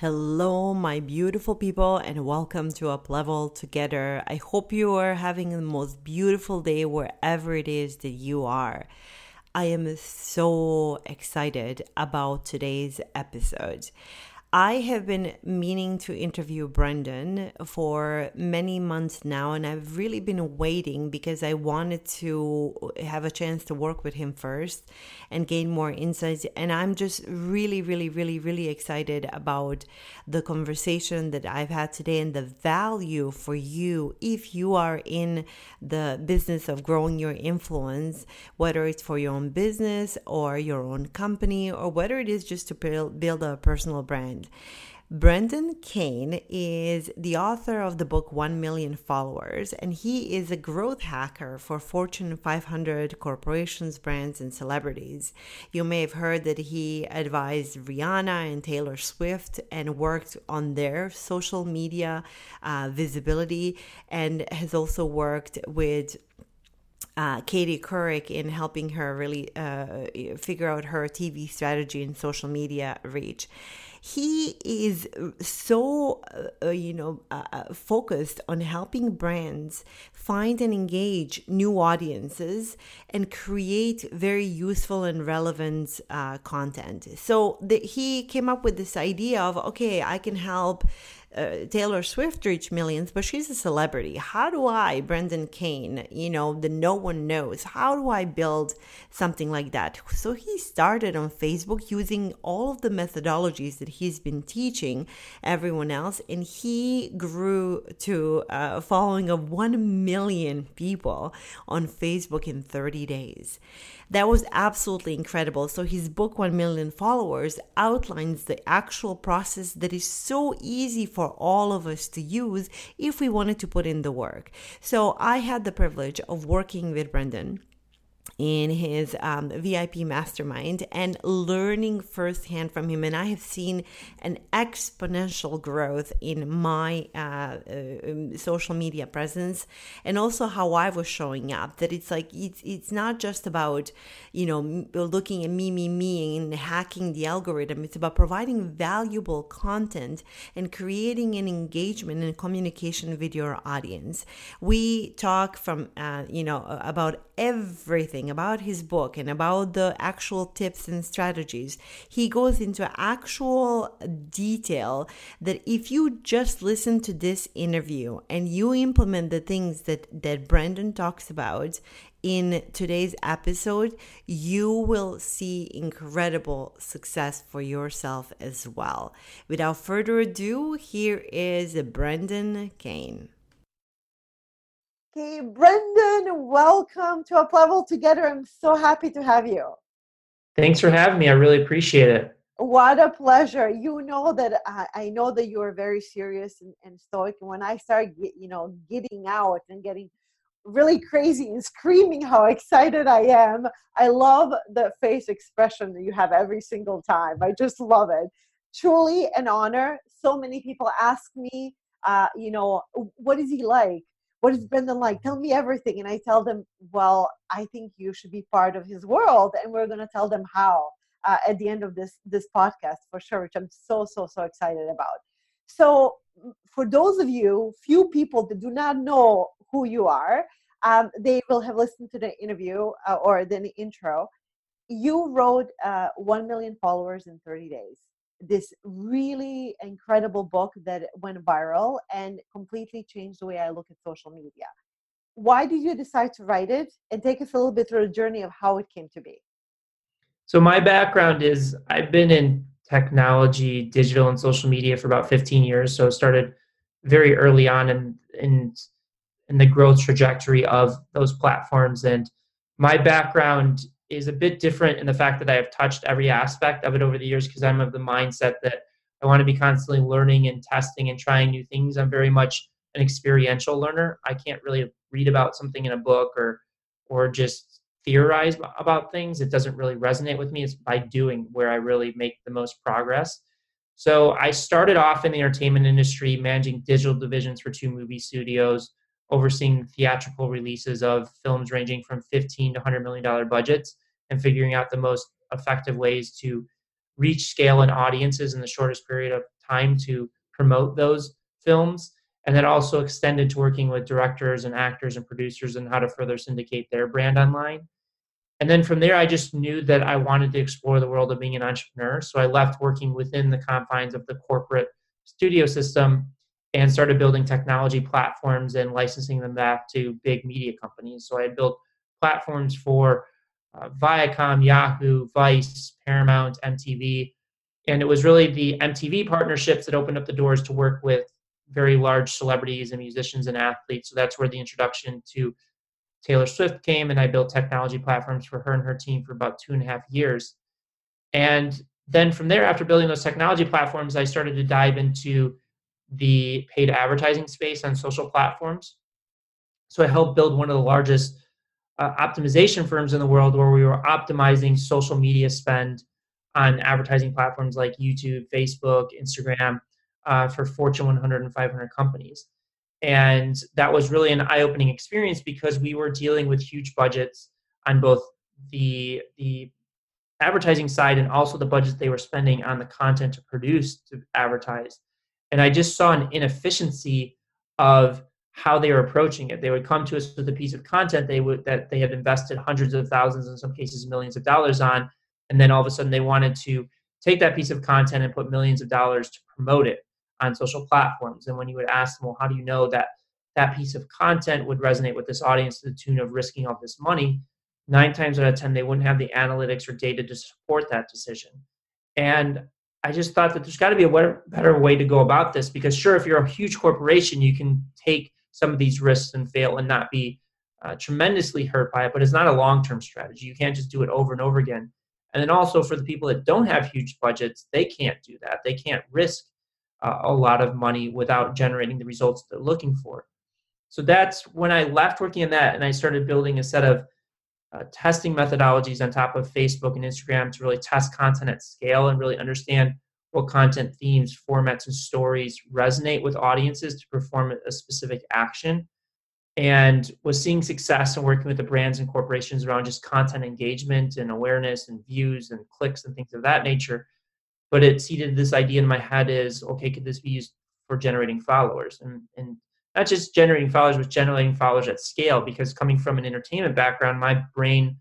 Hello, my beautiful people, and welcome to Up Level Together. I hope you are having the most beautiful day wherever it is that you are. I am so excited about today's episode. I have been meaning to interview Brendan for many months now, and I've really been waiting because I wanted to have a chance to work with him first and gain more insights. And I'm just really, really, really, really excited about the conversation that I've had today and the value for you if you are in the business of growing your influence, whether it's for your own business or your own company, or whether it is just to build, a personal brand. Brendan Kane is the author of the book 1 Million Followers, and he is a growth hacker for Fortune 500 corporations, brands, and celebrities. You may have heard that he advised Rihanna and Taylor Swift and worked on their social media uh, visibility, and has also worked with uh, Katie Couric in helping her really uh, figure out her TV strategy and social media reach. He is so uh, uh, you know uh, uh, focused on helping brands find and engage new audiences and create very useful and relevant content. So the, he came up with this idea of okay i can help uh, Taylor Swift reached millions, but she's a celebrity. How do I, Brendan Kane, you know, the no one knows, how do I build something like that? So he started on Facebook using all of the methodologies that he's been teaching everyone else, and he grew to a following of 1 million people on Facebook in 30 days. That was absolutely incredible. So his book, 1 Million Followers, outlines the actual process that is so easy for all of us to use if we wanted to put in the work. So I had the privilege of working with Brendan in his um, VIP mastermind and learning firsthand from him. And I have seen an exponential growth in my uh, uh, social media presence and also how I was showing up. That it's like, it's, it's not just about, you know, looking at me, me, me and hacking the algorithm. It's about providing valuable content and creating an engagement and communication with your audience. We talk from, uh, you know, about everything about his book and about the actual tips and strategies. He goes into actual detail that if you just listen to this interview and you implement the things that, that Brendan talks about in today's episode, you will see incredible success for yourself as well. Without further ado, here is Brendan Kane. Okay, Brendan, welcome to Up Level Together. I'm so happy to have you. Thanks for having me. I really appreciate it. What a pleasure. You know that I, I know that you are very serious and, and stoic. And when I start, you know, getting out and getting really crazy and screaming how excited I am, I love the face expression that you have every single time. I just love it. Truly an honor. So many people ask me, uh, you know, what is he like? What is Brendan like? Tell me everything. And I tell them, well, I think you should be part of his world. And we're going to tell them how uh, at the end of this, this podcast for sure, which I'm so, so, so excited about. So for those of you, few people that do not know who you are, um, they will have listened to the interview uh, or the intro. You wrote uh, 1 million followers in 30 days this really incredible book that went viral and completely changed the way I look at social media. Why did you decide to write it? And take us a little bit through the journey of how it came to be. So, my background is I've been in technology, digital, and social media for about 15 years. So, started very early on in, in, in the growth trajectory of those platforms. And my background is a bit different in the fact that I have touched every aspect of it over the years because I'm of the mindset that I want to be constantly learning and testing and trying new things. I'm very much an experiential learner. I can't really read about something in a book or or just theorize about things. It doesn't really resonate with me. It's by doing where I really make the most progress. So I started off in the entertainment industry, managing digital divisions for two movie studios, overseeing theatrical releases of films ranging from 15 to 100 million dollar budgets, and figuring out the most effective ways to reach scale and audiences in the shortest period of time to promote those films. And then also extended to working with directors and actors and producers and how to further syndicate their brand online. And then from there i just knew that i wanted to explore the world of being an entrepreneur. So i left working within the confines of the corporate studio system and started building technology platforms and licensing them back to big media companies. So i had built platforms for uh, viacom yahoo vice paramount mtv and it was really the mtv partnerships that opened up the doors to work with very large celebrities and musicians and athletes. So that's where the introduction to Taylor Swift came and I built technology platforms for her and her team for about two and a half years. And then from there, after building those technology platforms, I started to dive into the paid advertising space on social platforms. So I helped build one of the largest uh, optimization firms in the world where we were optimizing social media spend on advertising platforms like YouTube, Facebook, Instagram uh, for Fortune 100 and 500 companies and that was really an eye-opening experience because we were dealing with huge budgets on both the the advertising side and also the budgets they were spending on the content to produce to advertise and i just saw an inefficiency of how they were approaching it they would come to us with a piece of content they would that they had invested hundreds of thousands in some cases millions of dollars on and then all of a sudden they wanted to take that piece of content and put millions of dollars to promote it on social platforms. And when you would ask them, well, how do you know that that piece of content would resonate with this audience to the tune of risking all this money? Nine times out of 10, they wouldn't have the analytics or data to support that decision. And I just thought that there's got to be a better way to go about this because, sure, if you're a huge corporation, you can take some of these risks and fail and not be uh, tremendously hurt by it, but it's not a long term strategy. You can't just do it over and over again. And then also for the people that don't have huge budgets, they can't do that. They can't risk uh, a lot of money without generating the results they're looking for. So that's when I left working in that and I started building a set of uh, testing methodologies on top of Facebook and Instagram to really test content at scale and really understand what content themes, formats, and stories resonate with audiences to perform a specific action. And was seeing success and working with the brands and corporations around just content engagement and awareness and views and clicks and things of that nature but it seeded this idea in my head is okay could this be used for generating followers and and not just generating followers but generating followers at scale because coming from an entertainment background my brain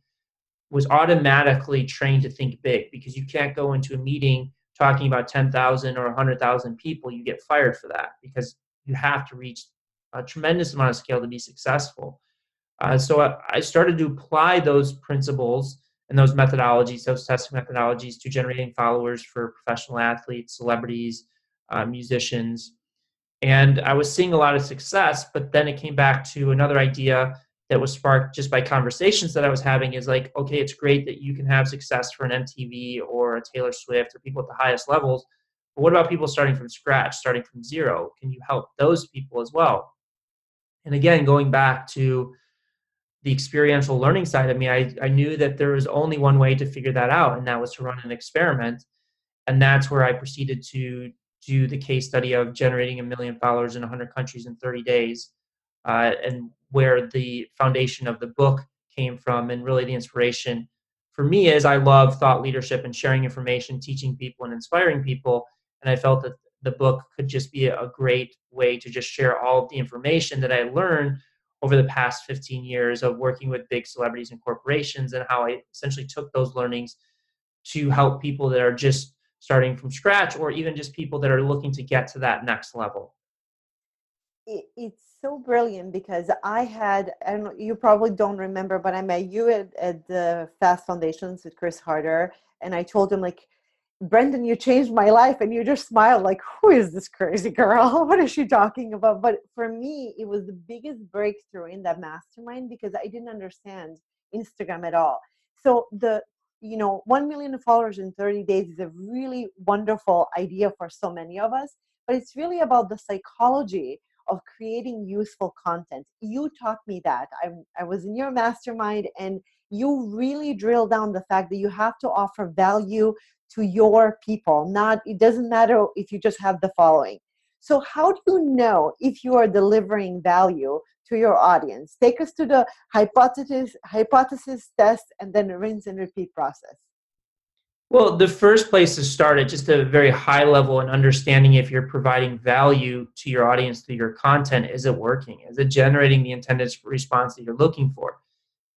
was automatically trained to think big because you can't go into a meeting talking about 10,000 or 100,000 people you get fired for that because you have to reach a tremendous amount of scale to be successful uh, so I, I started to apply those principles and those methodologies, those testing methodologies to generating followers for professional athletes, celebrities, uh, musicians. And I was seeing a lot of success, but then it came back to another idea that was sparked just by conversations that I was having is like, okay, it's great that you can have success for an MTV or a Taylor Swift or people at the highest levels. But what about people starting from scratch, starting from zero? Can you help those people as well? And again, going back to the experiential learning side of me, I, I knew that there was only one way to figure that out, and that was to run an experiment. And that's where I proceeded to do the case study of generating a million followers in 100 countries in 30 days, uh, and where the foundation of the book came from, and really the inspiration for me is I love thought leadership and sharing information, teaching people, and inspiring people. And I felt that the book could just be a great way to just share all of the information that I learned over the past 15 years of working with big celebrities and corporations and how I essentially took those learnings to help people that are just starting from scratch or even just people that are looking to get to that next level. It's so brilliant because I had, and you probably don't remember, but I met you at, at the Fast Foundations with Chris Harder, and I told him like, Brendan, you changed my life. And you just smiled like, who is this crazy girl? What is she talking about? But for me, it was the biggest breakthrough in that mastermind because I didn't understand Instagram at all. So the you know 1 million followers in 30 days is a really wonderful idea for so many of us but it's really about the psychology of creating useful content. You taught me that. I, I was in your mastermind and you really drill down the fact that you have to offer value to your people not it doesn't matter if you just have the following. So how do you know if you are delivering value to your audience. Take us to the hypothesis hypothesis test and then the rinse and repeat process. Well the first place to start at just a very high level and understanding if you're providing value to your audience through your content is it working? Is it generating the intended response that you're looking for?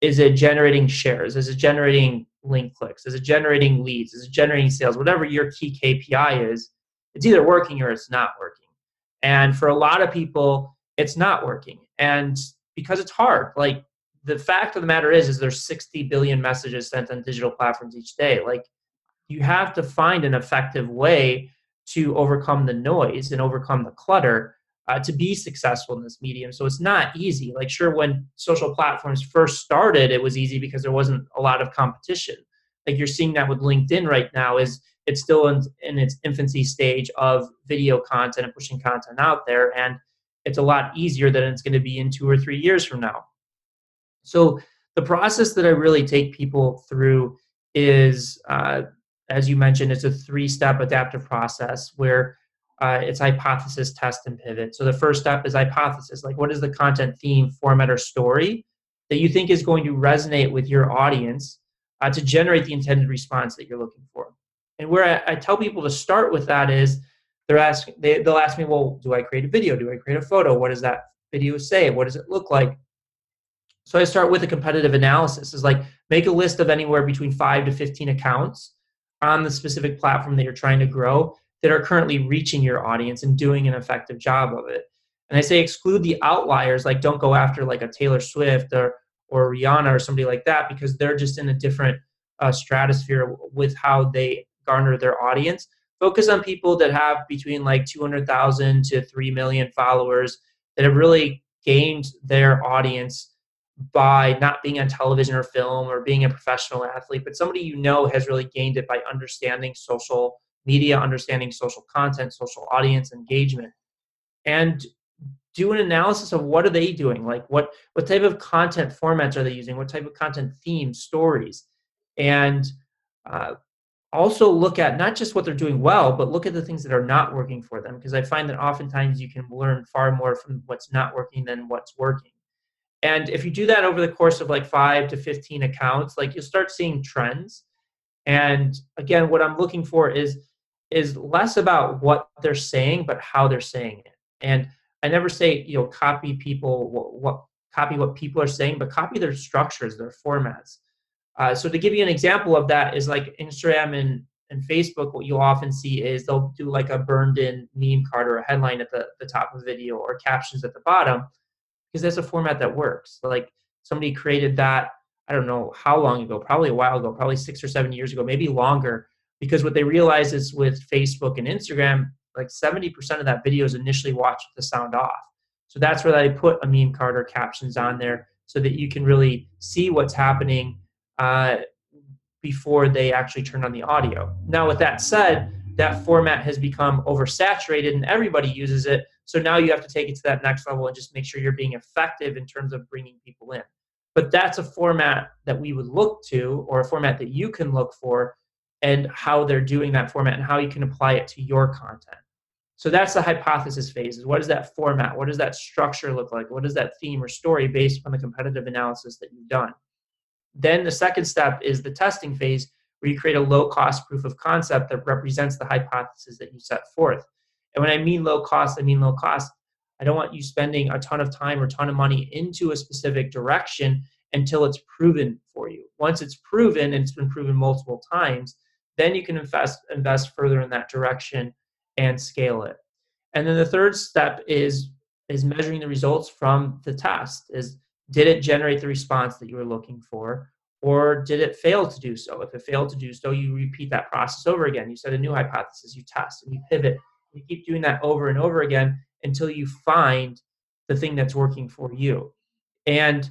Is it generating shares? Is it generating link clicks? Is it generating leads? Is it generating sales? Whatever your key kpi is it's either working or it's not working. And for a lot of people it's not working and because it's hard like the fact of the matter is is there's 60 billion messages sent on digital platforms each day like you have to find an effective way to overcome the noise and overcome the clutter uh, to be successful in this medium. So it's not easy. Like, sure, when social platforms first started, it was easy because there wasn't a lot of competition. Like you're seeing that with LinkedIn right now, is it's still in, in its infancy stage of video content and pushing content out there, and it's a lot easier than it's going to be in two or three years from now. So the process that I really take people through is, uh, as you mentioned, it's a three-step adaptive process where uh, it's hypothesis, test, and pivot. So the first step is hypothesis. Like, what is the content theme, format, or story that you think is going to resonate with your audience uh, to generate the intended response that you're looking for? And where I, I tell people to start with that is they're asking, they, they'll ask me, well, do I create a video? Do I create a photo? What does that video say? What does it look like? So I start with a competitive analysis. Is like make a list of anywhere between five to 15 accounts on the specific platform that you're trying to grow that are currently reaching your audience and doing an effective job of it. And I say exclude the outliers, like don't go after like a Taylor Swift or or Rihanna or somebody like that because they're just in a different uh, stratosphere with how they garner their audience. Focus on people that have between like 200,000 to 3 million followers that have really gained their audience by not being on television or film or being a professional athlete, but somebody you know has really gained it by understanding social media, understanding social content, social audience engagement, and do an analysis of what are they doing? Like what what type of content formats are they using? What type of content themes stories? And uh, also look at not just what they're doing well but look at the things that are not working for them because i find that oftentimes you can learn far more from what's not working than what's working and if you do that over the course of like 5 to 15 accounts like you'll start seeing trends and again what i'm looking for is is less about what they're saying, but how they're saying it. And I never say, you know, copy people, what, what copy what people are saying, but copy their structures, their formats. Uh, so to give you an example of that is like Instagram and, and Facebook, what you'll often see is they'll do like a burned in meme card or a headline at the, the top of the video or captions at the bottom, because that's a format that works. Like somebody created that, I don't know how long ago, probably a while ago, probably six or seven years ago, maybe longer because what they realize is with Facebook and Instagram, like 70% of that video is initially watched with the sound off. So that's where they put a meme card or captions on there so that you can really see what's happening uh, before they actually turn on the audio. Now, with that said, that format has become oversaturated and everybody uses it. So now you have to take it to that next level and just make sure you're being effective in terms of bringing people in. But that's a format that we would look to, or a format that you can look for and how they're doing that format and how you can apply it to your content. So that's the hypothesis phase. Is what does that format? What does that structure look like? What is that theme or story based on the competitive analysis that you've done? Then the second step is the testing phase, where you create a low cost proof of concept that represents the hypothesis that you set forth. And when I mean low cost, I mean low cost. I don't want you spending a ton of time or a ton of money into a specific direction until it's proven for you. Once it's proven and it's been proven multiple times, then you can invest invest further in that direction and scale it and then the third step is is measuring the results from the test is did it generate the response that you were looking for or did it fail to do so if it failed to do so you repeat that process over again you set a new hypothesis you test and you pivot you keep doing that over and over again until you find the thing that's working for you and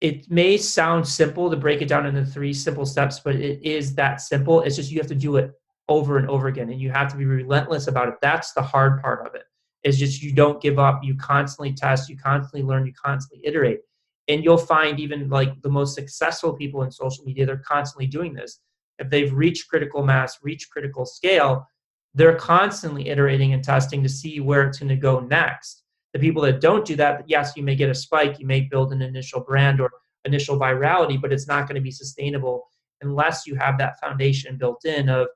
it may sound simple to break it down into three simple steps, but it is that simple. It's just you have to do it over and over again and you have to be relentless about it. That's the hard part of it. Is just you don't give up, you constantly test, you constantly learn, you constantly iterate. And you'll find even like the most successful people in social media, they're constantly doing this. If they've reached critical mass, reached critical scale, they're constantly iterating and testing to see where it's going to go next the people that don't do that, yes, you may get a spike, you may build an initial brand or initial virality, but it's not going to be sustainable unless you have that foundation built in of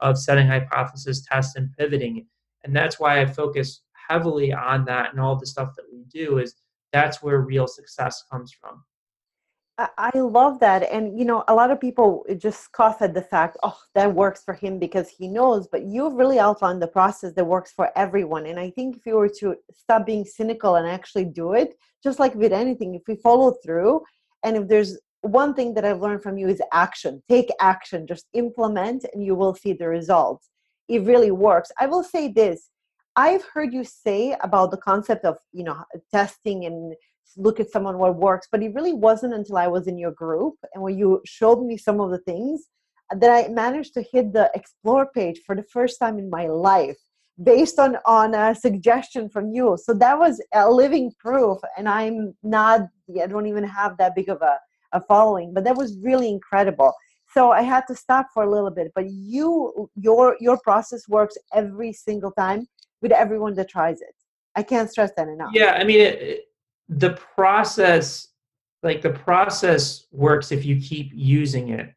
of setting hypothesis tests and pivoting. And that's why I focus heavily on that and all the stuff that we do is that's where real success comes from. I love that. And, you know, a lot of people just scoff at the fact, oh, that works for him because he knows. But you've really outlined the process that works for everyone. And I think if you were to stop being cynical and actually do it, just like with anything, if we follow through, and if there's one thing that I've learned from you is action, take action, just implement, and you will see the results. It really works. I will say this I've heard you say about the concept of, you know, testing and look at someone what works but it really wasn't until i was in your group and when you showed me some of the things that i managed to hit the explore page for the first time in my life based on on a suggestion from you. So that was a living proof and i'm not i don't even have that big of a, a following but that was really incredible. So i had to stop for a little bit but you your your process works every single time with everyone that tries it. I can't stress that enough. Yeah i mean it, the process like the process works if you keep using it.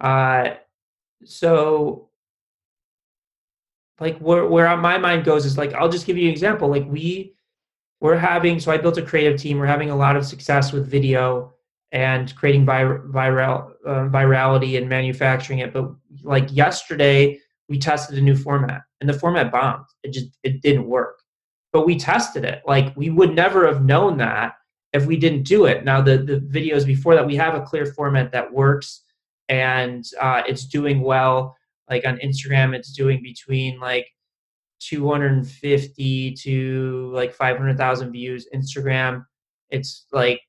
Uh so like where where my mind goes is like i'll just give you an example like we we're having so i built a creative team we're having a lot of success with video and creating vir- viral uh, virality and manufacturing it but like yesterday we tested a new format and the format bombed it just it didn't work but we tested it. Like we would never have known that if we didn't do it. Now the the videos before that, we have a clear format that works and uh, it's doing well. Like on Instagram, it's doing between like 250 to like 500,000 views. Instagram, it's like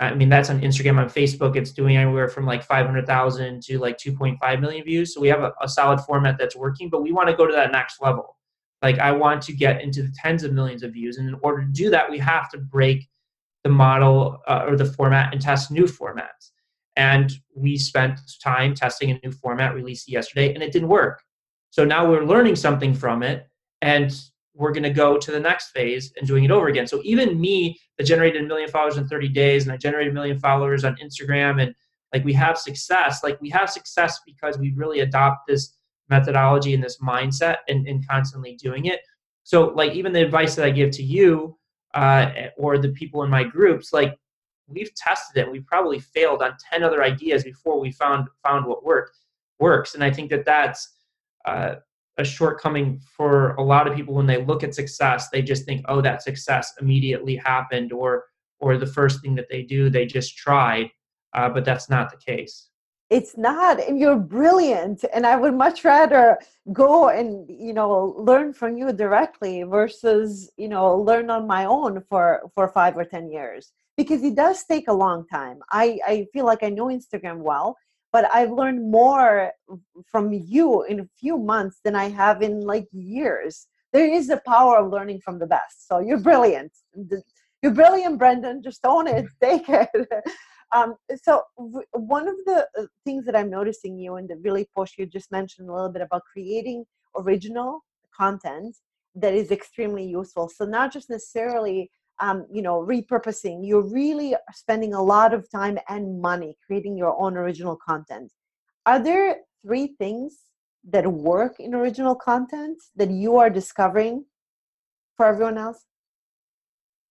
I mean that's on Instagram. On Facebook, it's doing anywhere from like 500,000 to like 2.5 million views. So we have a, a solid format that's working, but we want to go to that next level. Like I want to get into the tens of millions of views, and in order to do that, we have to break the model uh, or the format and test new formats. And we spent time testing a new format released yesterday, and it didn't work. So now we're learning something from it, and we're going to go to the next phase and doing it over again. So even me that generated a million followers in 30 days, and I generated a million followers on Instagram, and like we have success. Like we have success because we really adopt this methodology and this mindset and, and constantly doing it. So, like, even the advice that I give to you uh, or the people in my groups, like, we've tested it. We probably failed on 10 other ideas before we found found what worked works. And I think that that's uh, a shortcoming for a lot of people when they look at success. They just think, oh, that success immediately happened, or or the first thing that they do, they just tried. Uh, but that's not the case it's not and you're brilliant and i would much rather go and you know learn from you directly versus you know learn on my own for for five or ten years because it does take a long time i i feel like i know instagram well but i've learned more from you in a few months than i have in like years. There is the power of learning from the best so you're brilliant. You're brilliant brendan. Just own it. Take it. Um, so w- one of the uh, things that I'm noticing you and the really push you just mentioned a little bit about creating original content that is extremely useful. So not just necessarily um, you know repurposing. You're really spending a lot of time and money creating your own original content. Are there three things that work in original content that you are discovering for everyone else?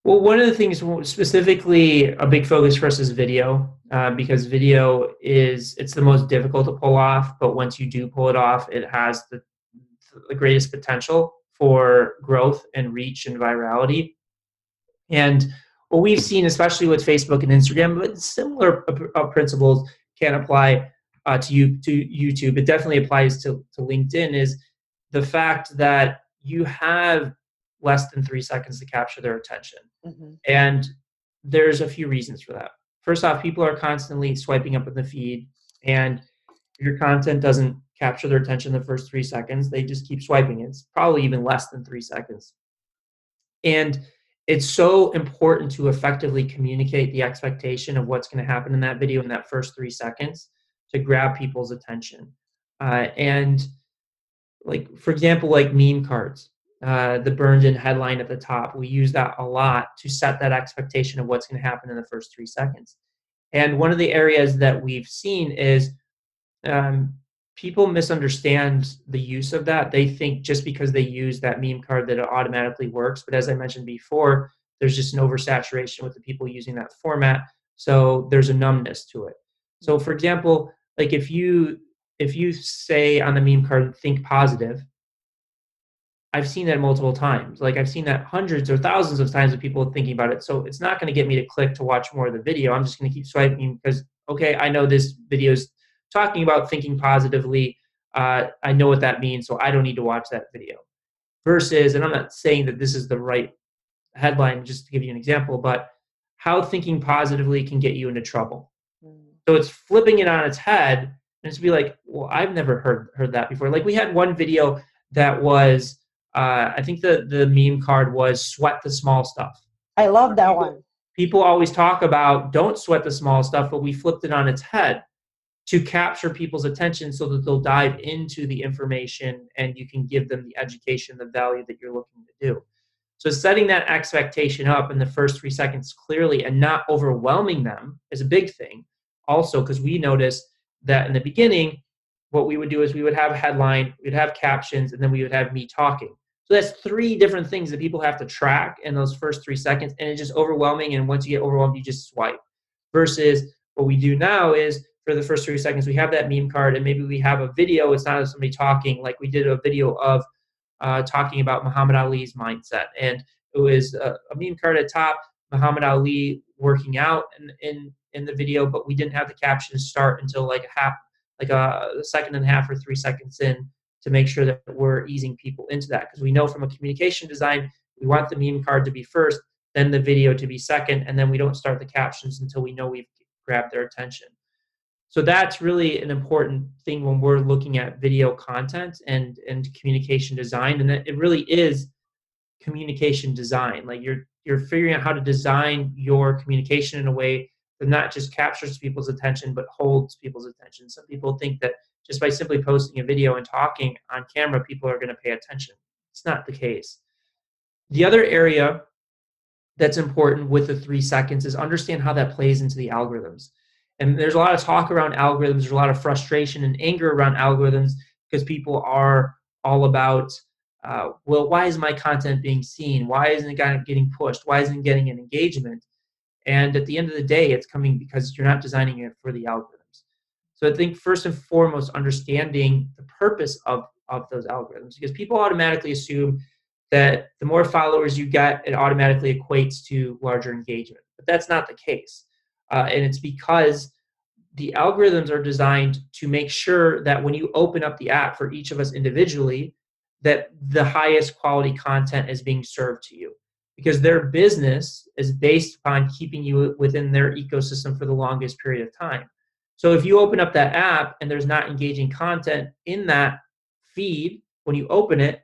Well, one of the things specifically a big focus for us is video uh, because video is it's the most difficult to pull off, but once you do pull it off, it has the, the greatest potential for growth and reach and virality. And what we've seen, especially with Facebook and Instagram, but similar uh, principles can apply uh, to you to YouTube. It definitely applies to, to LinkedIn. Is the fact that you have less than three seconds to capture their attention. Mm-hmm. And there's a few reasons for that. first off, people are constantly swiping up in the feed, and your content doesn't capture their attention the first three seconds. They just keep swiping. It's probably even less than three seconds. And it's so important to effectively communicate the expectation of what's going to happen in that video in that first three seconds to grab people's attention. Uh, and like, for example, like meme cards, uh, the burned in headline at the top, we use that a lot to set that expectation of what's going to happen in the first three seconds. And one of the areas that we've seen is um, people misunderstand the use of that. They think just because they use that meme card that it automatically works. But as I mentioned before, there's just an oversaturation with the people using that format. So there's a numbness to it. So for example, like if you if you say on the meme card think positive, I've seen that multiple times. Like I've seen that hundreds or thousands of times of people thinking about it. So it's not going to get me to click to watch more of the video. I'm just going to keep swiping because okay, I know this video is talking about thinking positively. Uh, I know what that means, so I don't need to watch that video. Versus, and I'm not saying that this is the right headline, just to give you an example, but how thinking positively can get you into trouble. Mm. So it's flipping it on its head, and it's be like, well, I've never heard heard that before. Like we had one video that was, uh, I think the the meme card was sweat the small stuff. I love that one. People always talk about don't sweat the small stuff, but we flipped it on its head to capture people's attention so that they'll dive into the information and you can give them the education, the value that you're looking to do. So, setting that expectation up in the first three seconds clearly and not overwhelming them is a big thing. Also, because we noticed that in the beginning, what we would do is we would have a headline, we'd have captions, and then we would have me talking. So that's three different things that people have to track in those first three seconds, and it's just overwhelming. And once you get overwhelmed, you just swipe. Versus what we do now is for the first three seconds. We have that meme card, and maybe we have a video. It's not somebody talking, like we did a video of uh, talking about Muhammad Ali's mindset, and it was a, a meme card at top. Muhammad Ali working out in, in in the video, but we didn't have the captions start until like a half, like a second and a half or three seconds in to make sure that we're easing people into that because we know from a communication design we want the meme card to be first, then the video to be second, and then we don't start the captions until we know we've grabbed their attention. So that's really an important thing when we're looking at video content and and communication design, and that it really is communication design. Like you're you're figuring out how to design your communication in a way that not just captures people's attention but holds people's attention. Some people think that just by simply posting a video and talking on camera, people are going to pay attention. It's not the case. The other area that's important with the three seconds is understand how that plays into the algorithms. And there's a lot of talk around algorithms. There's a lot of frustration and anger around algorithms because people are all about, uh, well, why is my content being seen? Why isn't it getting pushed? Why isn't it getting an engagement? And at the end of the day, it's coming because you're not designing it for the algorithms. So I think first and foremost, understanding the purpose of, of those algorithms, because people automatically assume that the more followers you get, it automatically equates to larger engagement. But that's not the case. Uh, and it's because the algorithms are designed to make sure that when you open up the app for each of us individually, that the highest quality content is being served to you because their business is based upon keeping you within their ecosystem for the longest period of time. So if you open up that app and there's not engaging content in that feed, when you open it,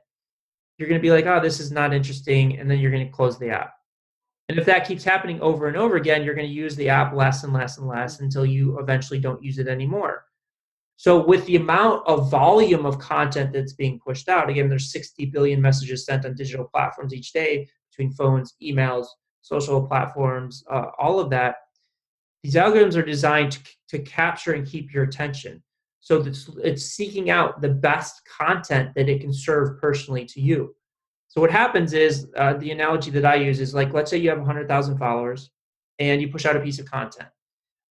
you're going to be like, oh, this is not interesting. And then you're going to close the app. And if that keeps happening over and over again, you're going to use the app less and less and less until you eventually don't use it anymore. So, with the amount of volume of content that's being pushed out, again, there's 60 billion messages sent on digital platforms each day between phones, emails, social platforms, uh, all of that. These algorithms are designed to, to capture and keep your attention. So, it's, it's seeking out the best content that it can serve personally to you. So what happens is uh, the analogy that I use is like, let's say you have 100,000 followers and you push out a piece of content.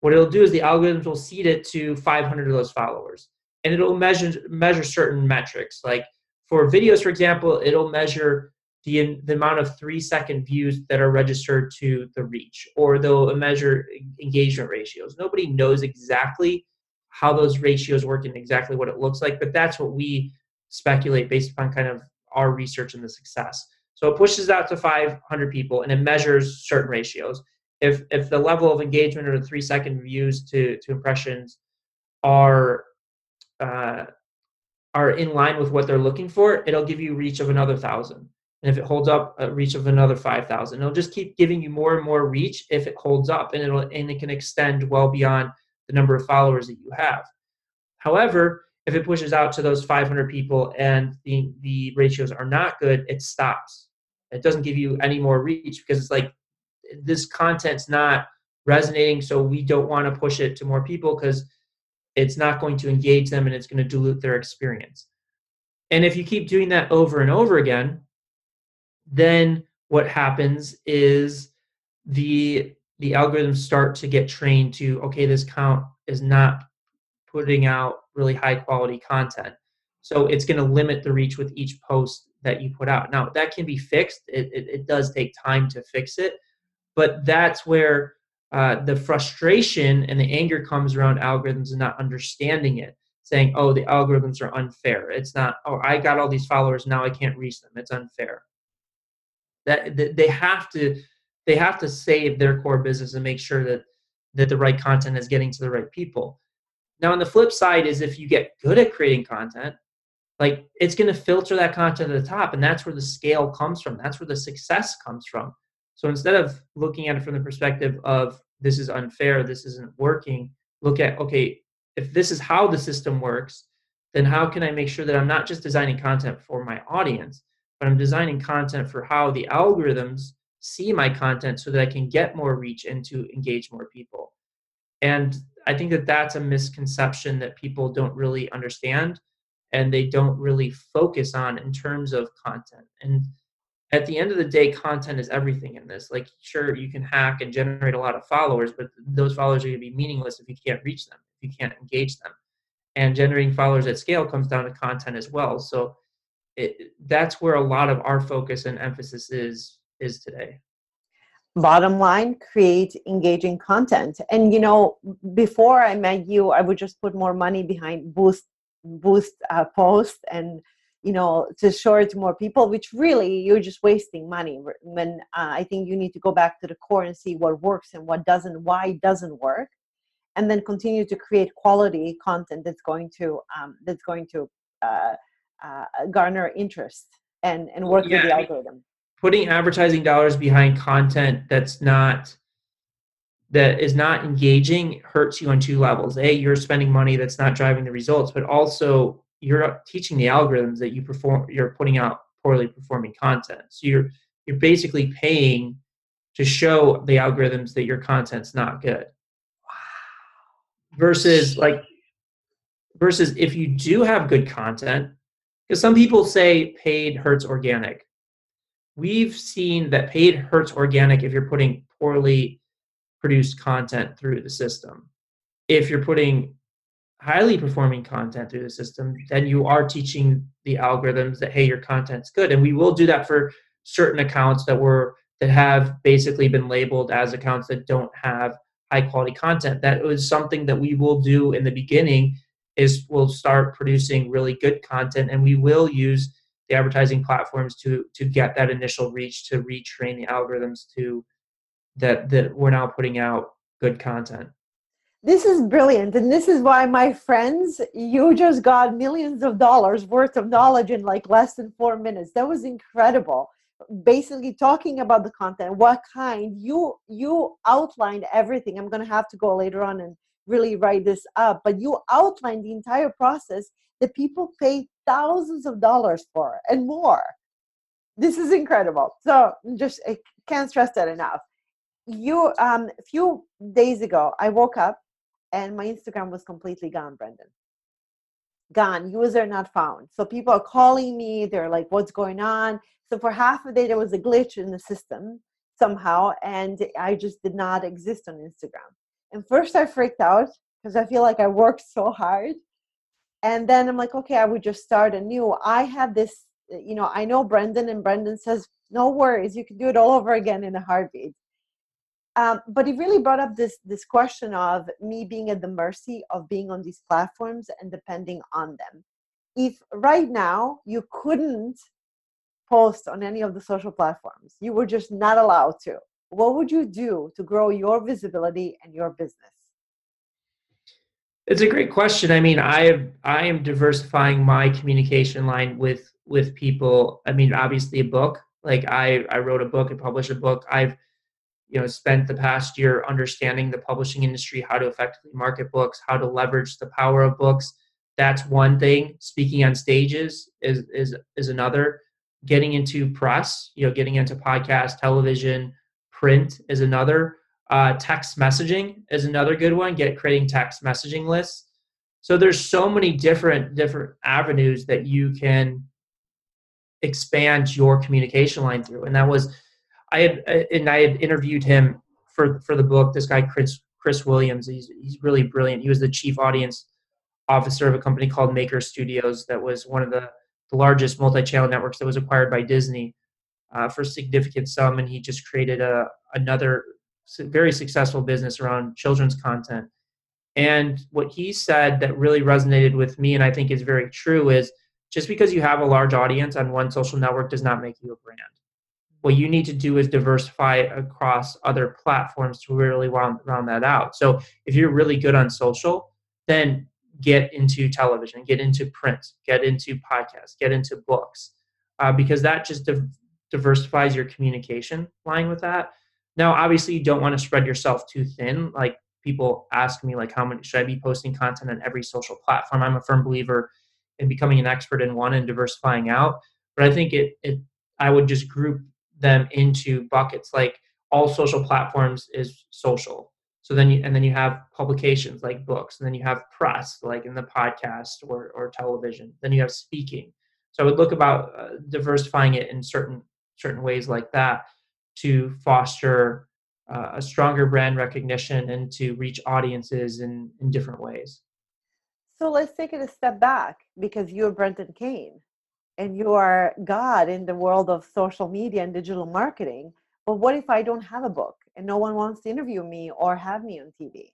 What it'll do is the algorithms will seed it to 500 of those followers, and it'll measure measure certain metrics. Like for videos, for example, it'll measure the the amount of three second views that are registered to the reach, or they'll measure engagement ratios. Nobody knows exactly how those ratios work and exactly what it looks like, but that's what we speculate based upon kind of our research and the success. So it pushes out to 500 people and it measures certain ratios. if if the level of engagement or the three second views to to impressions are uh, are in line with what they're looking for, it'll give you reach of another thousand. And if it holds up, a reach of another five thousand. It'll just keep giving you more and more reach if it holds up, and it'll and it can extend well beyond the number of followers that you have. However, if it pushes out to those 500 people and the the ratios are not good, it stops. It doesn't give you any more reach because it's like this content's not resonating, so we don't want to push it to more people because it's not going to engage them and it's going to dilute their experience. And if you keep doing that over and over again, then what happens is the the algorithms start to get trained to okay this count is not putting out really high quality content. So it's going to limit the reach with each post that you put out. Now that can be fixed. It, it, it does take time to fix it but that's where uh, the frustration and the anger comes around algorithms and not understanding it saying oh the algorithms are unfair. It's not oh i got all these followers now i can't reach them. It's unfair. That, that they have to they have to save their core business and make sure that that the right content is getting to the right people now on the flip side is if you get good at creating content like it's going to filter that content at the top and that's where the scale comes from that's where the success comes from so instead of looking at it from the perspective of this is unfair, this isn't working, look at okay, if this is how the system works, then how can I make sure that I'm not just designing content for my audience, but I'm designing content for how the algorithms see my content so that I can get more reach and to engage more people. And I think that that's a misconception that people don't really understand and they don't really focus on in terms of content. And at the end of the day, content is everything in this. Like, sure, you can hack and generate a lot of followers, but those followers are going to be meaningless if you can't reach them, if you can't engage them. And generating followers at scale comes down to content as well. So it, that's where a lot of our focus and emphasis is is today. Bottom line, create engaging content. And you know, before I met you, I would just put more money behind boost boost uh, posts and you know to show it to more people which really you're just wasting money when uh, i think you need to go back to the core and see what works and what doesn't why it doesn't work and then continue to create quality content that's going to um, that's going to uh, uh, garner interest and and work yeah, with the algorithm putting advertising dollars behind content that's not that is not engaging hurts you on two levels. A you're spending money that's not driving the results but also you're teaching the algorithms that you perform you're putting out poorly performing content. So you're you're basically paying to show the algorithms that your content's not good. Wow. versus like versus if you do have good content because some people say paid hurts organic we've seen that paid hurts organic if you're putting poorly produced content through the system if you're putting highly performing content through the system, then you are teaching the algorithms that hey, your content's good. And we will do that for certain accounts that were that have basically been labeled as accounts that don't have high quality content. That was something that we will do in the beginning is we'll start producing really good content and we will use the advertising platforms to to get that initial reach to retrain the algorithms to that that we're now putting out good content. This is brilliant and this is why my friends you just got millions of dollars worth of knowledge in like less than four minutes. That was incredible. Basically talking about the content what kind you you outlined everything. I'm to have to go later on and really write this up but you outlined the entire process that people pay thousands of dollars for and more this is incredible so just i can't stress that enough you um a few days ago i woke up and my Instagram was completely gone, Brendan. Gone, user not found. So people are calling me, they're like, what's going on? So for half a day, there was a glitch in the system somehow, and I just did not exist on Instagram. And first, I freaked out because I feel like I worked so hard. And then I'm like, okay, I would just start anew. I have this, you know, I know Brendan, and Brendan says, no worries, you can do it all over again in a heartbeat. Um, but it really brought up this this question of me being at the mercy of being on these platforms and depending on them. If right now you couldn't post on any of the social platforms, you were just not allowed to. what would you do to grow your visibility and your business? It's a great question. I mean, I I am diversifying my communication line with with people. I mean, obviously a book. Like I I wrote a book and published a book. I've you know spent the past year understanding the publishing industry, how to effectively market books, how to leverage the power of books. That's one thing. Speaking on stages is is is another. Getting into press, you know, getting into podcast, television, print is another. Uh, text messaging is another good one. Get creating text messaging lists. So there's so many different different avenues that you can expand your communication line through. And that was I had uh, and I had interviewed him for for the book. This guy Chris Chris Williams. He's he's really brilliant. He was the chief audience officer of a company called Maker Studios that was one of the, the largest multi-channel networks that was acquired by Disney uh, for significant sum, and he just created a another very successful business around children's content. And what he said that really resonated with me, and I think is very true, is just because you have a large audience on one social network does not make you a brand. What you need to do is diversify across other platforms to really round, round that out. So if you're really good on social, then get into television, get into print, get into podcasts, get into books, uh, because that just div- diversifies your communication line with that. Now, obviously, you don't want to spread yourself too thin. Like people ask me, like, how many should I be posting content on every social platform? I'm a firm believer in becoming an expert in one and diversifying out. But I think it, it I would just group them into buckets. Like all social platforms is social. So then you and then you have publications like books, and then you have press like in the podcast or or television. Then you have speaking. So I would look about uh, diversifying it in certain certain ways like that to foster uh, a stronger brand recognition and to reach audiences in, in different ways. So let's take it a step back because you're Brendan Kane and you are God in the world of social media and digital marketing. But what if I don't have a book and no one wants to interview me or have me on TV?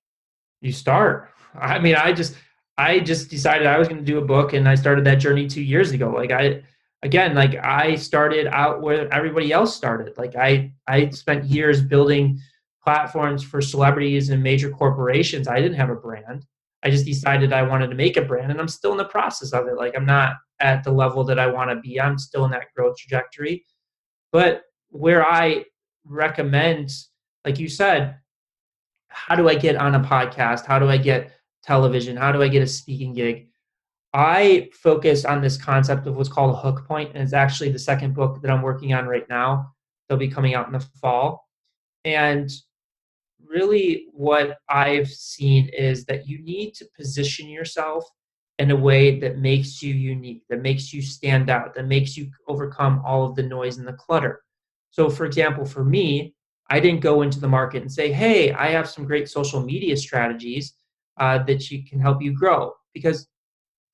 You start. I mean, I just I just decided I was going to do a book and I started that journey 2 years ago. Like I again, like I started out where everybody else started. Like I I spent years building platforms for celebrities and major corporations. I didn't have a brand. I just decided I wanted to make a brand and I'm still in the process of it. Like I'm not at the level that I want to be. I'm still in that growth trajectory. But where I recommend, like you said, how do I get on a podcast? How do I get television? How do I get a speaking gig? I focus on this concept of what's called a hook point, and it's actually the second book that I'm working on right now. They'll be coming out in the fall. And really, what I've seen is that you need to position yourself in a way that makes you unique, that makes you stand out, that makes you overcome all of the noise and the clutter. So, for example, for me, I didn't go into the market and say, hey, I have some great social media strategies uh, that you can help you grow. Because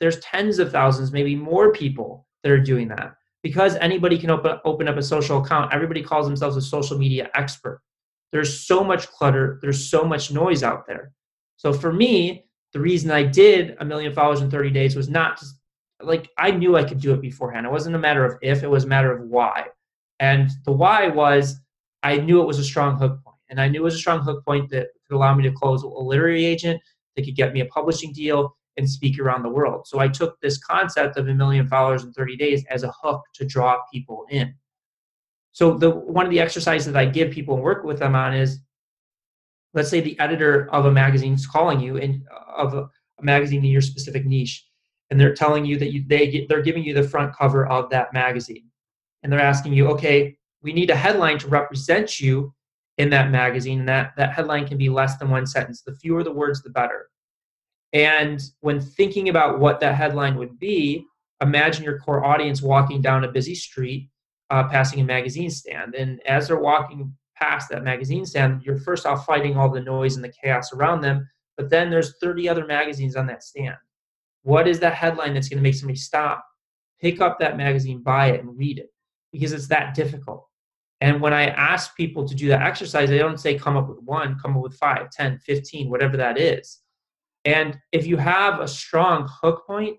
there's tens of thousands, maybe more people that are doing that. Because anybody can open, open up a social account, everybody calls themselves a social media expert. There's so much clutter, there's so much noise out there. So for me, the reason I did a million followers in 30 days was not just like I knew I could do it beforehand. It wasn't a matter of if, it was a matter of why. And the why was I knew it was a strong hook point. And I knew it was a strong hook point that could allow me to close a literary agent, that could get me a publishing deal, and speak around the world. So I took this concept of a million followers in 30 days as a hook to draw people in. So the one of the exercises that I give people and work with them on is let's say the editor of a magazine is calling you in uh, of a, a magazine in your specific niche and they're telling you that you, they get, they're giving you the front cover of that magazine and they're asking you okay we need a headline to represent you in that magazine and that that headline can be less than one sentence the fewer the words the better and when thinking about what that headline would be, imagine your core audience walking down a busy street, uh, passing a magazine stand. And as they're walking past that magazine stand, you're first off fighting all the noise and the chaos around them, but then there's 30 other magazines on that stand. What is that headline that's going to make somebody stop, pick up that magazine, buy it, and read it? Because it's that difficult. And when I ask people to do that exercise, I don't say come up with one, come up with five, 10, 15, whatever that is and if you have a strong hook point,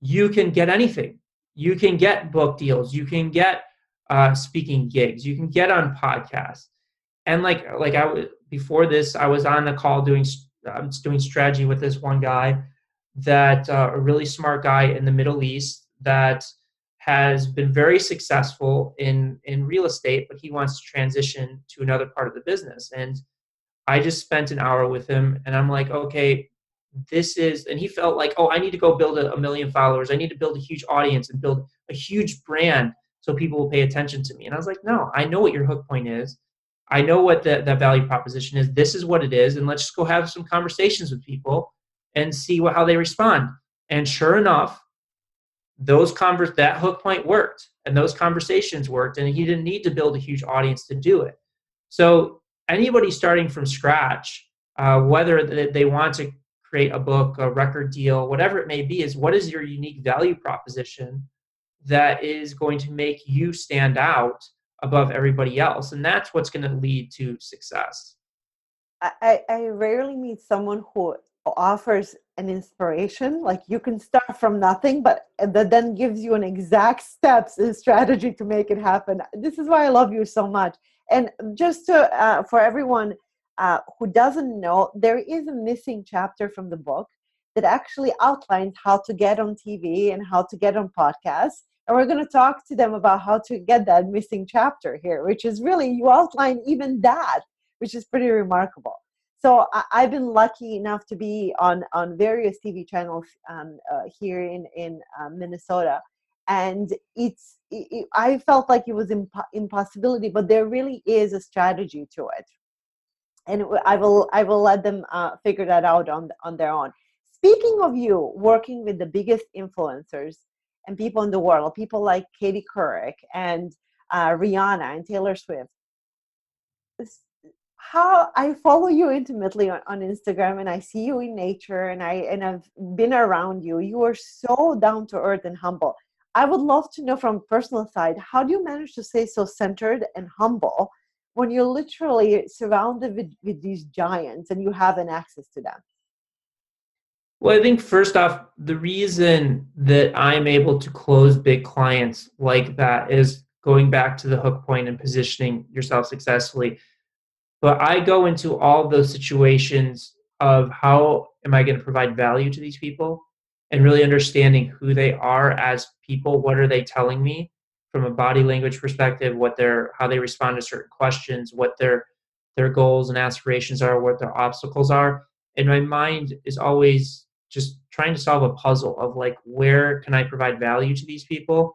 you can get anything. You can get book deals. You can get uh, speaking gigs. You can get on podcasts. and like like I was before this, I was on the call doing I'm doing strategy with this one guy that uh, a really smart guy in the Middle East that has been very successful in in real estate, but he wants to transition to another part of the business. And I just spent an hour with him, and I'm like, okay, this is, and he felt like, oh, I need to go build a, a million followers. I need to build a huge audience and build a huge brand so people will pay attention to me. And I was like, no, I know what your hook point is. I know what the, that value proposition is. This is what it is. And let's just go have some conversations with people and see what, how they respond. And sure enough, those converse that hook point worked and those conversations worked and he didn't need to build a huge audience to do it. So anybody starting from scratch, uh, whether they want to create a book, a record deal, whatever it may be, is what is your unique value proposition that is going to make you stand out above everybody else? And that's what's going to lead to success. I, I rarely meet someone who offers an inspiration. Like you can start from nothing but that then gives you an exact steps and strategy to make it happen. This is why i love you so much and just to, uh, for everyone uh, who doesn't know there is a missing chapter from the book that actually outlines how to get on tv and how to get on podcasts. And we're going to talk to them about how to get that missing chapter here which is really you outline even that which is pretty remarkable. So I, have been lucky enough to be on on various tv channels um, uh, here in in uh, minnesota and it's it, it, i felt like it was imp- impossibility but there really is a strategy to it and i will i will let them uh, figure that out on on their own speaking of you working with the biggest influencers and people in the world, people like Katie Couric and uh, Rihanna and Taylor Swift. How I follow you intimately on, on Instagram and I see you in nature and I and I've been around you. You are so down to earth and humble. I would love to know from personal side, how do you manage to stay so centered and humble when you're literally surrounded with, with these giants and you have an access to them? Well, I think first off, the reason that I'm able to close big clients like that is going back to the hook point and positioning yourself successfully. But I go into all those situations of how am I going to provide value to these people and really understanding who they are as people, what are they telling me from a body language perspective, what their how they respond to certain questions, what their their goals and aspirations are, what their obstacles are. And my mind is always just trying to solve a puzzle of like where can I provide value to these people?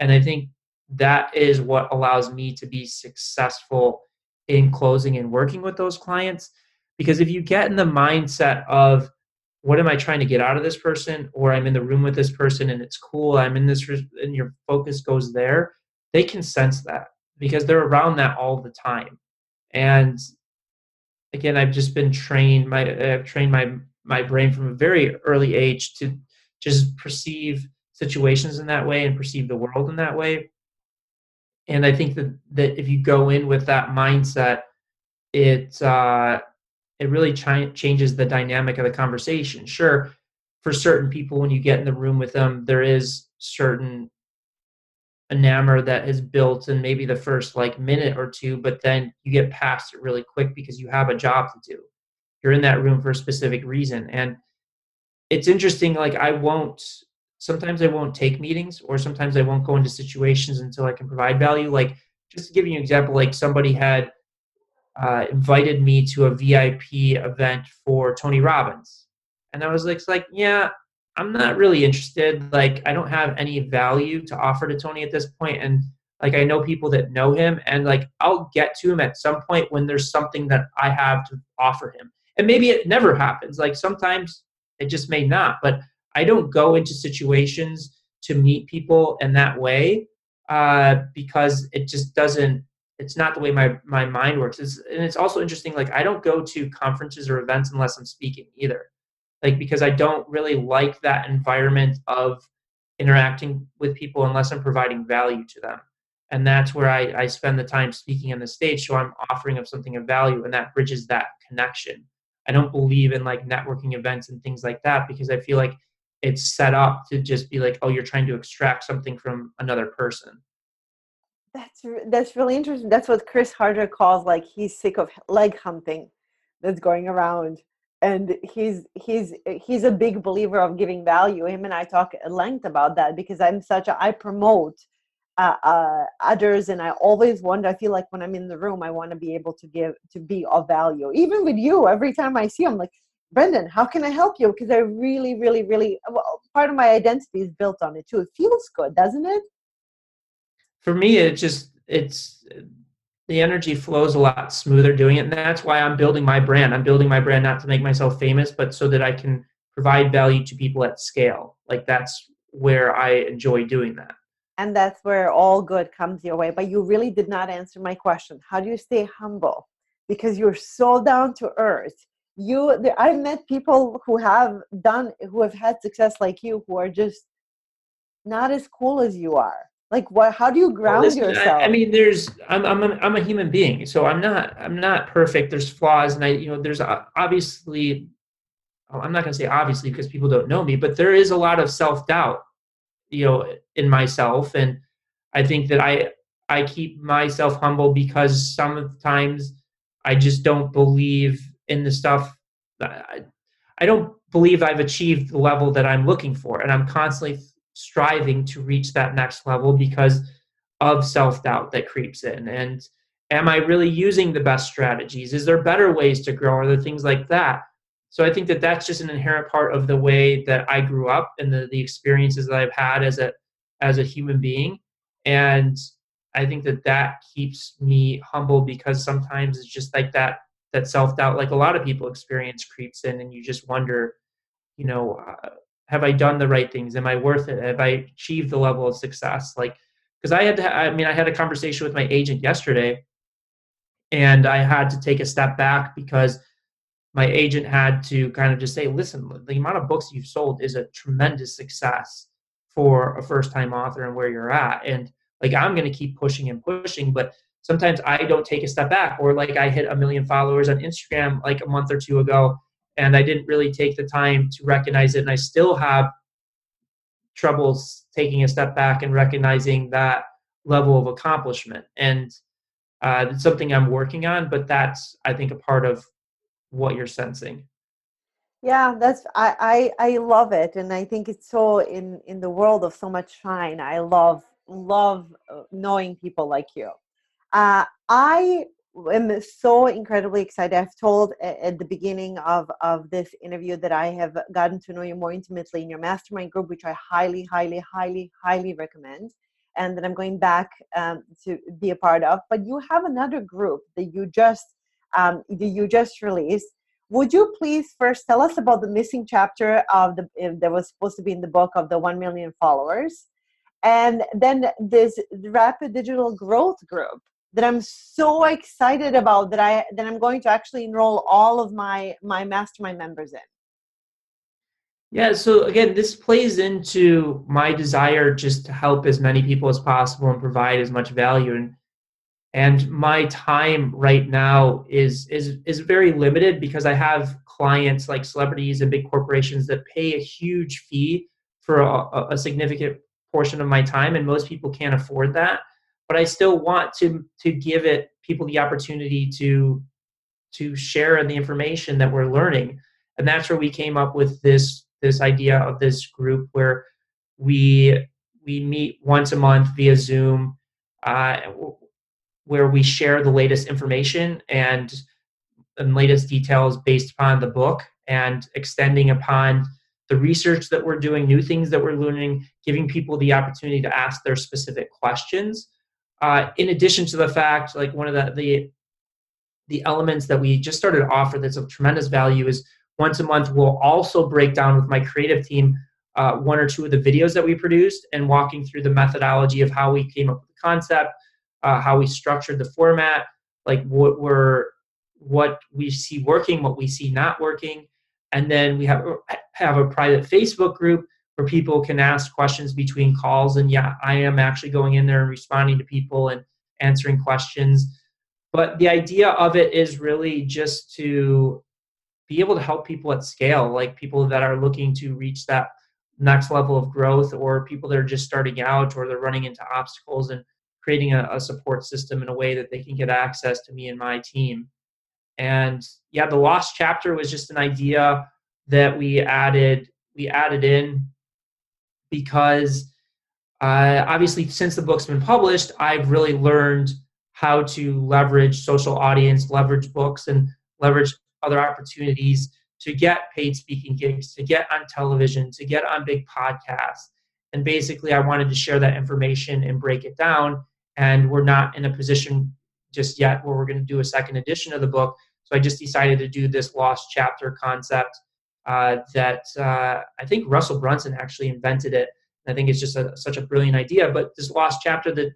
And I think that is what allows me to be successful in closing and working with those clients. Because if you get in the mindset of what am I trying to get out of this person, or I'm in the room with this person and it's cool, I'm in this, and your focus goes there, they can sense that because they're around that all the time. And again, I've just been trained, my, I've trained my my brain from a very early age to just perceive situations in that way and perceive the world in that way. And I think that that if you go in with that mindset, it uh, it really ch- changes the dynamic of the conversation. Sure, for certain people, when you get in the room with them, there is certain enamor that is built in maybe the first like minute or two, but then you get past it really quick because you have a job to do. You're in that room for a specific reason. And it's interesting like i won't sometimes i won't take meetings or sometimes i won't go into situations until i can provide value. Like just to give you an example like somebody had uh, invited me to a vip event for tony robbins. And i was like, like yeah i'm not really interested. Like i don't have any value to offer to tony at this point. and like i know people that know him. And like i'll get to him at some point when there's something that i have to offer him. And maybe it never happens. Like sometimes it just may not. But i don't go into situations to meet people in that way uh, because it just doesn't it's not the way my my mind works. It's, and it's also interesting like i don't go to conferences or events unless i'm speaking either. Like because i don't really like that environment of interacting with people unless i'm providing value to them. And that's where I, I spend the time speaking on the stage so i'm offering of something of value and that bridges that connection. I don't believe in like networking events and things like that because I feel like it's set up to just be like, oh, you're trying to extract something from another person. That's that's really interesting. That's what Chris Harder calls like he's sick of leg hunting that's going around, and he's he's he's a big believer of giving value. Him and I talk at length about that because I'm such a I promote uh, uh, others, and I always wonder. I feel like when I'm in the room, I want to be able to give to be of value. Even with you, every time I see, you, I'm like, Brendan, how can I help you? Because I really, really, really well, part of my identity is built on it too. It feels good, doesn't it? For me it just it's the energy flows a lot smoother doing it and that's why i'm building my brand. I'm building my brand not to make myself famous but so that i can provide value to people at scale. Like that's where i enjoy doing that. And that's where all good comes your way. But you really did not answer my question. How do you stay humble? Because you're so down to earth. You i've met people who have done who have had success like you who are just not as cool as you are like what how do you ground listen, yourself I, I, mean there's I'm, I'm a, I'm a human being so i'm not i'm not perfect. There's flaws and i you know there's uh, obviously i'm not going to say obviously because people don't know me but there is a lot of self-doubt you know in myself and i think that i i keep myself humble because sometimes i just don't believe in the stuff I, I don't believe i've achieved the level that i'm looking for and i'm constantly striving to reach that next level because of self doubt that creeps in. And am I really using the best strategies? Is there better ways to grow? Are there things like that? So I think that that's just an inherent part of the way that I grew up and the, the experiences that I've had as a as a human being. And I think that that keeps me humble because sometimes it's just like that that self doubt, like a lot of people experience, creeps in, and you just wonder, you know, uh, have I done the right things? Am I worth it? Have I achieved the level of success? Like, because I had to, I mean, I had a conversation with my agent yesterday and I had to take a step back because my agent had to kind of just say, listen, the amount of books you've sold is a tremendous success for a first time author and where you're at. And like, I'm going to keep pushing and pushing, but sometimes I don't take a step back or like I hit a million followers on Instagram like a month or two ago and I didn't really take the time to recognize it. And I still have troubles taking a step back and recognizing that level of accomplishment. And uh, it's something I'm working on, but that's I think a part of what you're sensing. Yeah, that's I, I I love it, and I think it's so in in the world of so much shine. I love love uh, knowing people like you. Uh, I am so incredibly excited. I've told at the beginning of, of this interview that I have gotten to know you more intimately in your mastermind group, which I highly, highly, highly, highly recommend, and that I'm going back um, to be a part of. But you have another group that you just um, that you just released. Would you please first tell us about the missing chapter of the that was supposed to be in the book of the one million followers, and then this rapid digital growth group that I'm so excited about that I that I'm going to actually enroll all of my my mastermind members in. Yeah, so again, this plays into my desire just to help as many people as possible and provide as much value and and my time right now is is is very limited because I have clients like celebrities and big corporations that pay a huge fee for a, a significant portion of my time and most people can't afford that but I still want to to give it people the opportunity to to share the information that we're learning. And that's where we came up with this this idea of this group where we we meet once a month via Zoom, uh, where we share the latest information and, and latest details based upon the book and extending upon the research that we're doing, new things that we're learning, giving people the opportunity to ask their specific questions uh, in addition to the fact, like one of the, the the elements that we just started to offer that's of tremendous value is once a month we'll also break down with my creative team uh, one or two of the videos that we produced and walking through the methodology of how we came up with the concept, uh, how we structured the format, like what we're what we see working, what we see not working, and then we have have a private Facebook group where people can ask questions between calls. And yeah, I am actually going in there and responding to people and answering questions. But the idea of it is really just to be able to help people at scale, like people that are looking to reach that next level of growth, or people that are just starting out or they're running into obstacles and creating a, a support system in a way that they can get access to me and my team. And yeah, the lost chapter was just an idea that we added we added in because uh, obviously since the book's been published, I've really learned how to leverage social audience, leverage books, and leverage other opportunities to get paid speaking gigs, to get on television, to get on big podcasts. And basically, I wanted to share that information and break it down. And we're not in a position just yet where we're going to do a second edition of the book. So I just decided to do this lost chapter concept uh, that uh, I think Russell Brunson actually invented it. I think it's just a, such a brilliant idea. But this lost chapter that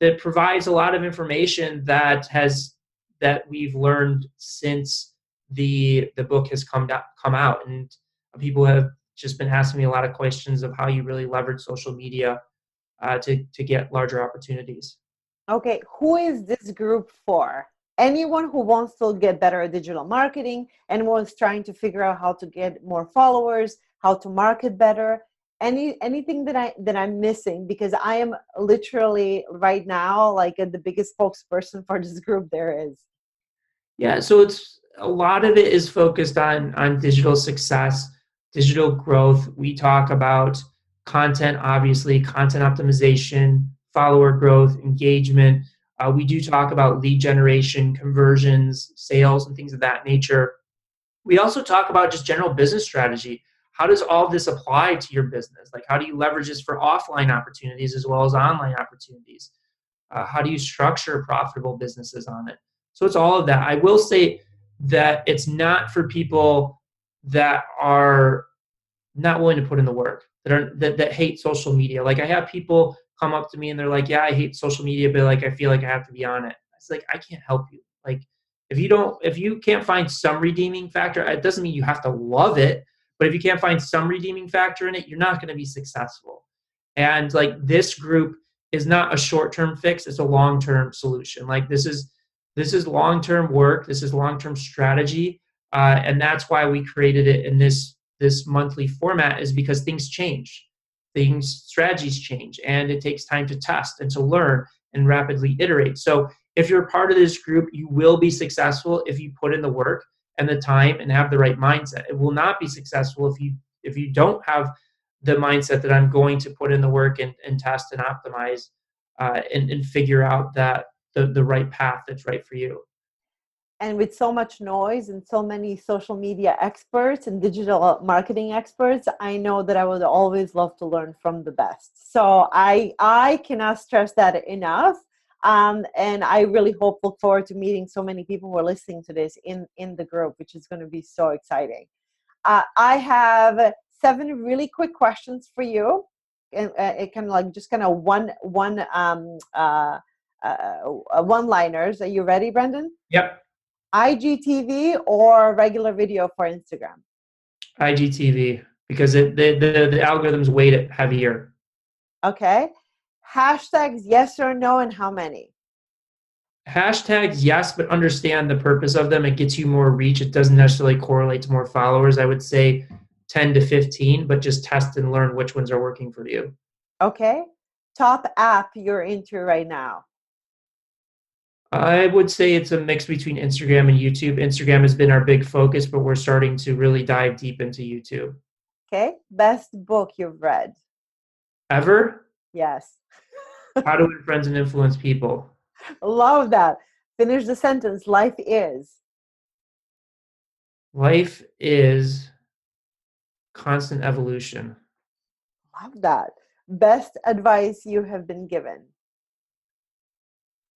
that provides a lot of information that has that we've learned since the the book has come down, come out, and people have just been asking me a lot of questions of how you really leverage social media uh, to to get larger opportunities. Okay, who is this group for? Anyone who wants to get better at digital marketing, anyone who's trying to figure out how to get more followers, how to market better, any anything that i that i'm missing because i am literally right now like the biggest spokesperson for this group there is. Yeah so it's a lot of it is focused on on digital success digital growth. We talk about content obviously content optimization follower growth engagement uh, we do talk about lead generation conversions sales and things of that nature. We also talk about just general business strategy. How does all this apply to your business? Like how do you leverage this for offline opportunities as well as online opportunities? Uh, how do you structure profitable businesses on it? So it's all of that. I will say that it's not for people that are not willing to put in the work that are that, that hate social media. Like i have people come up to me and they're like yeah i hate social media but like i feel like i have to be on it it's like i can't help you like if you don't if you can't find some redeeming factor it doesn't mean you have to love it but if you can't find some redeeming factor in it, you're not going to be successful. And like this group is not a short-term fix, it's a long-term solution. Like this is this is long-term work, this is long-term strategy. Uh, and that's why we created it in this this monthly format is because things change things strategies change and it takes time to test and to learn and rapidly iterate so if you're part of this group you will be successful if you put in the work and the time and have the right mindset. It will not be successful if you if you don't have the mindset that I'm going to put in the work and, and test and optimize uh, and, and figure out that the, the right path that's right for you. And with so much noise and so many social media experts and digital marketing experts, I know that I would always love to learn from the best. So I I cannot stress that enough um, and I really hope look forward to meeting so many people who are listening to this in in the group, which is going to be so exciting. Uh, I have seven really quick questions for you, and uh, it can like just kind of one one um, uh, uh, uh one liners. Are you ready, Brendan? Yep. IGTV or regular video for Instagram? IGTV because it, the, the the algorithms weight it heavier. Okay. Hashtags yes or no and how many? Hashtags yes but understand the purpose of them. It gets you more reach. It doesn't necessarily correlate to more followers. I would say 10 to 15 but just test and learn which ones are working for you. Okay. Top app you're into right now i would say it's a mix between instagram and youtube instagram has been our big focus but we're starting to really dive deep into youtube okay best book you've read ever yes how to win friends and influence people. Love that. Finish the sentence. Life is. Life is constant evolution. Love that. Best advice you have been given.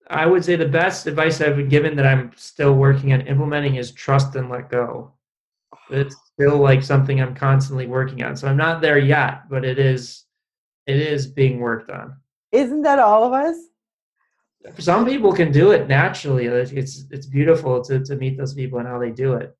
I would say the best advice I've been given that I'm still working on implementing is trust and let go. Oh. It's still like something I'm constantly working on. So I'm not there yet, but it is it is being worked on. Isn't that all of us? Some people can do it naturally. It's it's beautiful to, to meet those people and how they do it.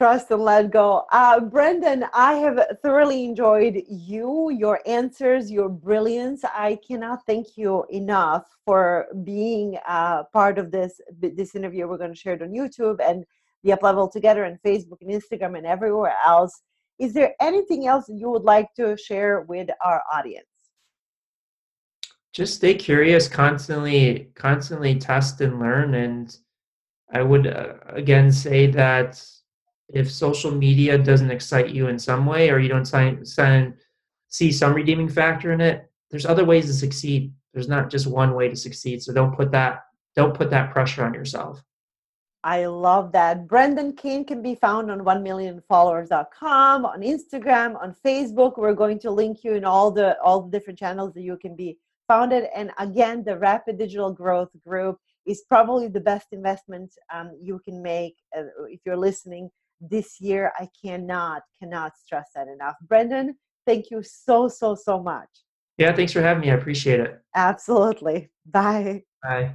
Trust and let go. Uh, Brendan, I have thoroughly enjoyed you, your answers, your brilliance. I cannot thank you enough for being uh, part of this this interview. We're going to share it on YouTube and the Up Level Together and Facebook and Instagram and everywhere else. Is there anything else you would like to share with our audience? just stay curious, constantly, constantly test and learn. And I would uh, again say that if social media doesn't excite you in some way, or you don't sign, sign, see some redeeming factor in it, there's other ways to succeed. There's not just one way to succeed. So don't put that don't put that pressure on yourself. I love that. Brendan Kane can be found on 1millionfollowers.com, on Instagram, on Facebook. We're going to link you in all the all the different channels that you can be founded. And again, the Rapid Digital Growth Group is probably the best investment um, you can make uh, if you're listening this year. I cannot cannot stress that enough. Brendan, thank you so so so much. Yeah, thanks for having me. I appreciate it. Absolutely. Bye. Bye.